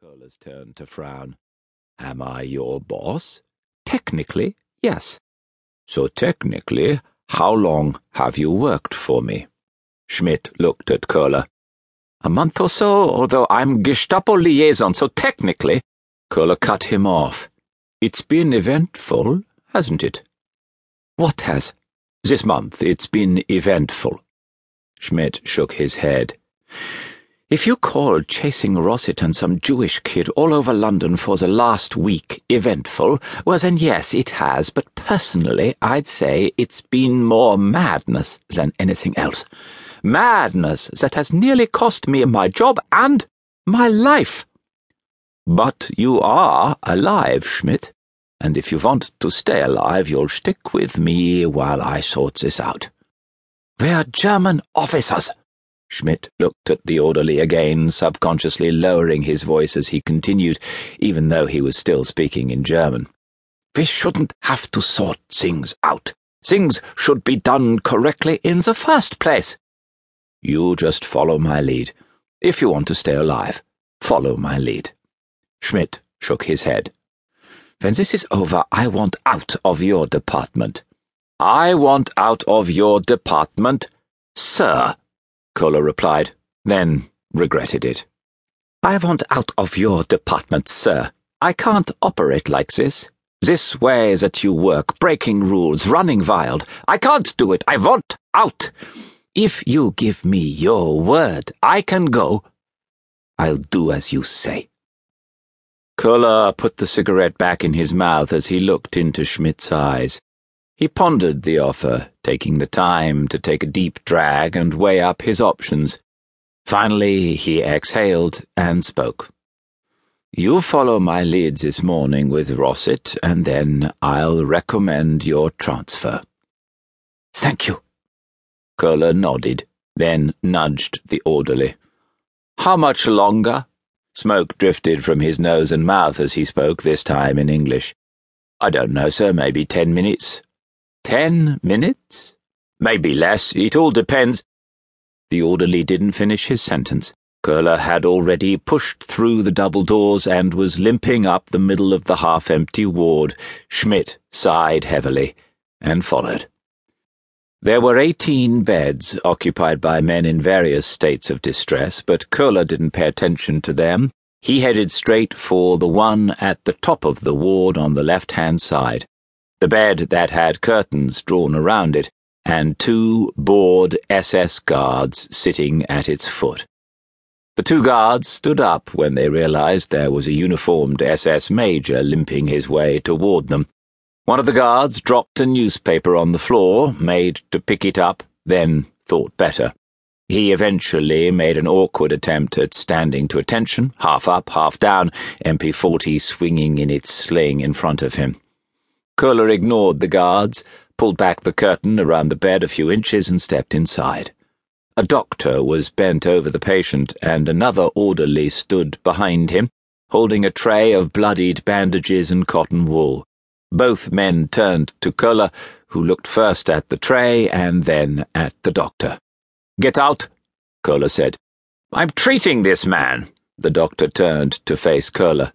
Koehler's turned to frown. Am I your boss? Technically, yes. So technically, how long have you worked for me? Schmidt looked at Koehler. A month or so, although I'm Gestapo liaison, so technically. Koehler cut him off. It's been eventful, hasn't it? What has? This month, it's been eventful. Schmidt shook his head. If you call chasing Rossett and some Jewish kid all over London for the last week eventful, well then yes, it has, but personally I'd say it's been more madness than anything else. Madness that has nearly cost me my job and my life. But you are alive, Schmidt, and if you want to stay alive, you'll stick with me while I sort this out. We're German officers. Schmidt looked at the orderly again, subconsciously lowering his voice as he continued, even though he was still speaking in German. We shouldn't have to sort things out. Things should be done correctly in the first place. You just follow my lead. If you want to stay alive, follow my lead. Schmidt shook his head. When this is over, I want out of your department. I want out of your department, sir. Koehler replied, then regretted it. I want out of your department, sir. I can't operate like this. This way that you work, breaking rules, running wild. I can't do it. I want out. If you give me your word, I can go. I'll do as you say. Koehler put the cigarette back in his mouth as he looked into Schmidt's eyes. He pondered the offer, taking the time to take a deep drag and weigh up his options. Finally, he exhaled and spoke. You follow my lead this morning with Rossett, and then I'll recommend your transfer. Thank you. Koehler nodded, then nudged the orderly. How much longer? Smoke drifted from his nose and mouth as he spoke, this time in English. I don't know, sir, maybe ten minutes. Ten minutes? Maybe less. It all depends. The orderly didn't finish his sentence. Koehler had already pushed through the double doors and was limping up the middle of the half empty ward. Schmidt sighed heavily and followed. There were eighteen beds occupied by men in various states of distress, but Koehler didn't pay attention to them. He headed straight for the one at the top of the ward on the left hand side the bed that had curtains drawn around it, and two bored SS guards sitting at its foot. The two guards stood up when they realized there was a uniformed SS major limping his way toward them. One of the guards dropped a newspaper on the floor, made to pick it up, then thought better. He eventually made an awkward attempt at standing to attention, half up, half down, MP40 swinging in its sling in front of him. Koehler ignored the guards, pulled back the curtain around the bed a few inches, and stepped inside. A doctor was bent over the patient, and another orderly stood behind him, holding a tray of bloodied bandages and cotton wool. Both men turned to Koehler, who looked first at the tray and then at the doctor. Get out, Koehler said. I'm treating this man. The doctor turned to face Koehler.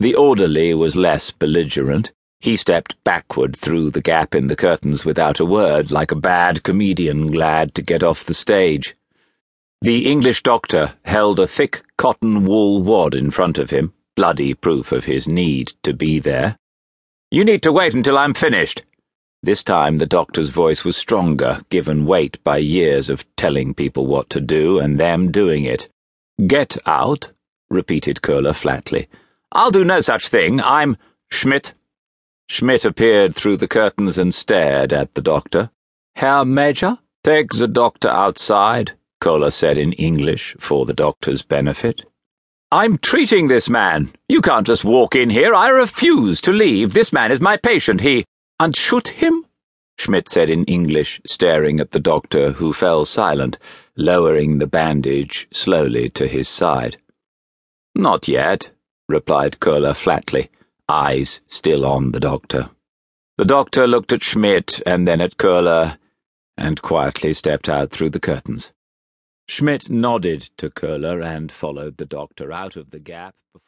The orderly was less belligerent. He stepped backward through the gap in the curtains without a word, like a bad comedian glad to get off the stage. The English doctor held a thick cotton wool wad in front of him, bloody proof of his need to be there. You need to wait until I'm finished. This time the doctor's voice was stronger, given weight by years of telling people what to do and them doing it. Get out, repeated Koehler flatly. I'll do no such thing. I'm Schmidt. Schmidt appeared through the curtains and stared at the doctor. Herr Major, take the doctor outside, Koehler said in English for the doctor's benefit. I'm treating this man. You can't just walk in here. I refuse to leave. This man is my patient. He. And shoot him? Schmidt said in English, staring at the doctor, who fell silent, lowering the bandage slowly to his side. Not yet, replied Koehler flatly eyes still on the doctor. The doctor looked at Schmidt and then at Koehler and quietly stepped out through the curtains. Schmidt nodded to Koehler and followed the doctor out of the gap before.